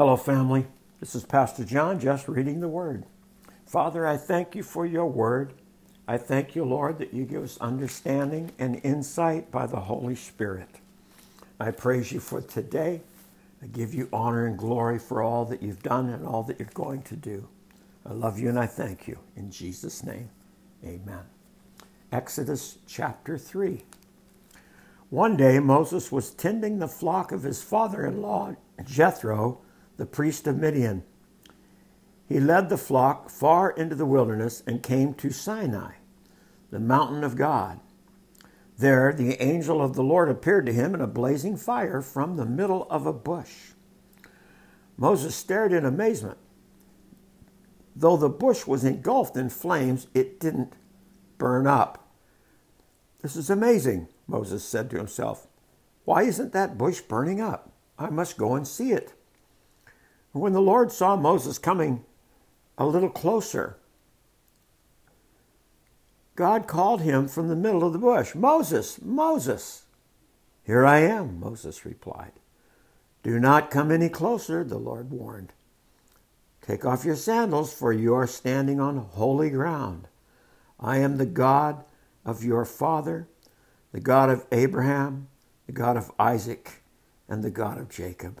Hello, family. This is Pastor John just reading the Word. Father, I thank you for your Word. I thank you, Lord, that you give us understanding and insight by the Holy Spirit. I praise you for today. I give you honor and glory for all that you've done and all that you're going to do. I love you and I thank you. In Jesus' name, amen. Exodus chapter 3. One day Moses was tending the flock of his father in law, Jethro, the priest of Midian. He led the flock far into the wilderness and came to Sinai, the mountain of God. There, the angel of the Lord appeared to him in a blazing fire from the middle of a bush. Moses stared in amazement. Though the bush was engulfed in flames, it didn't burn up. This is amazing, Moses said to himself. Why isn't that bush burning up? I must go and see it. When the Lord saw Moses coming a little closer, God called him from the middle of the bush Moses, Moses. Here I am, Moses replied. Do not come any closer, the Lord warned. Take off your sandals, for you are standing on holy ground. I am the God of your father, the God of Abraham, the God of Isaac, and the God of Jacob.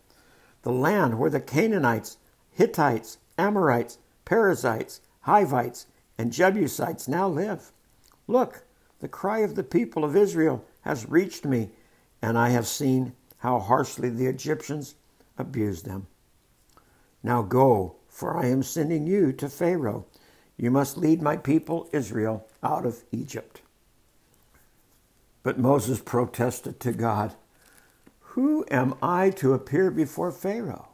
the land where the Canaanites, Hittites, Amorites, Perizzites, Hivites, and Jebusites now live. Look, the cry of the people of Israel has reached me, and I have seen how harshly the Egyptians abused them. Now go, for I am sending you to Pharaoh. You must lead my people Israel out of Egypt. But Moses protested to God. Who am I to appear before Pharaoh?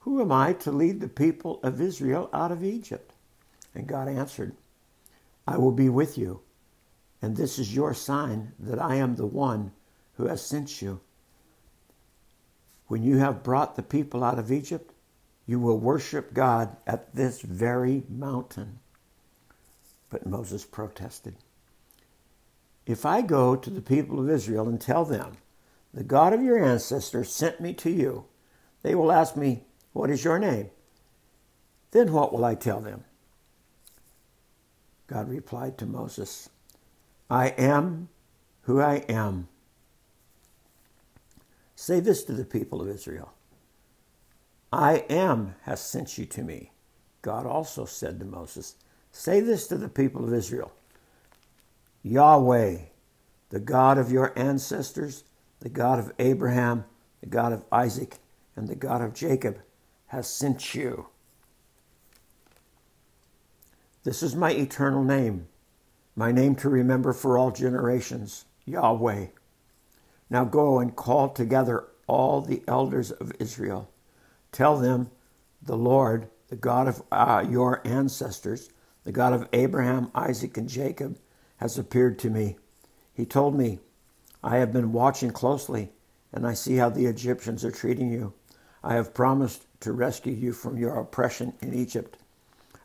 Who am I to lead the people of Israel out of Egypt? And God answered, I will be with you, and this is your sign that I am the one who has sent you. When you have brought the people out of Egypt, you will worship God at this very mountain. But Moses protested. If I go to the people of Israel and tell them, the God of your ancestors sent me to you. They will ask me, What is your name? Then what will I tell them? God replied to Moses, I am who I am. Say this to the people of Israel I am has sent you to me. God also said to Moses, Say this to the people of Israel Yahweh, the God of your ancestors, the God of Abraham, the God of Isaac, and the God of Jacob has sent you. This is my eternal name, my name to remember for all generations, Yahweh. Now go and call together all the elders of Israel. Tell them, the Lord, the God of uh, your ancestors, the God of Abraham, Isaac, and Jacob, has appeared to me. He told me, I have been watching closely, and I see how the Egyptians are treating you. I have promised to rescue you from your oppression in Egypt.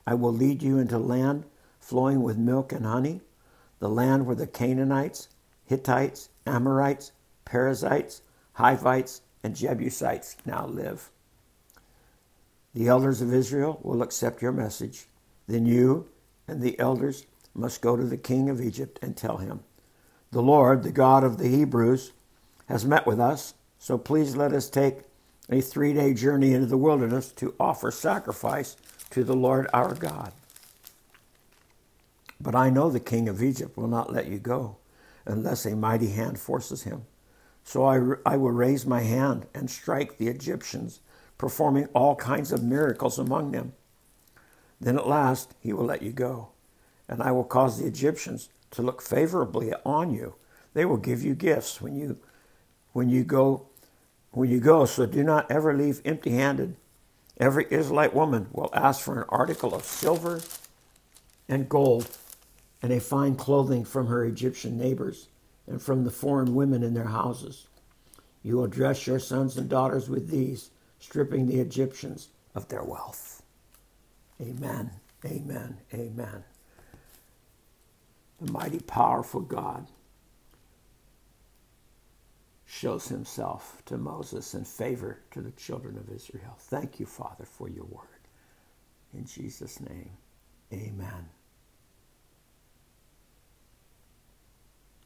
I will lead you into land flowing with milk and honey, the land where the Canaanites, Hittites, Amorites, Perizzites, Hivites, and Jebusites now live. The elders of Israel will accept your message. Then you and the elders must go to the king of Egypt and tell him, the Lord, the God of the Hebrews, has met with us, so please let us take a three day journey into the wilderness to offer sacrifice to the Lord our God. But I know the king of Egypt will not let you go unless a mighty hand forces him. So I, I will raise my hand and strike the Egyptians, performing all kinds of miracles among them. Then at last he will let you go, and I will cause the Egyptians to look favorably on you. They will give you gifts when you when you go when you go, so do not ever leave empty handed. Every Israelite woman will ask for an article of silver and gold and a fine clothing from her Egyptian neighbors and from the foreign women in their houses. You will dress your sons and daughters with these, stripping the Egyptians of their wealth. Amen, amen, amen. The mighty, powerful God shows himself to Moses in favor to the children of Israel. Thank you, Father, for your word. In Jesus' name, amen.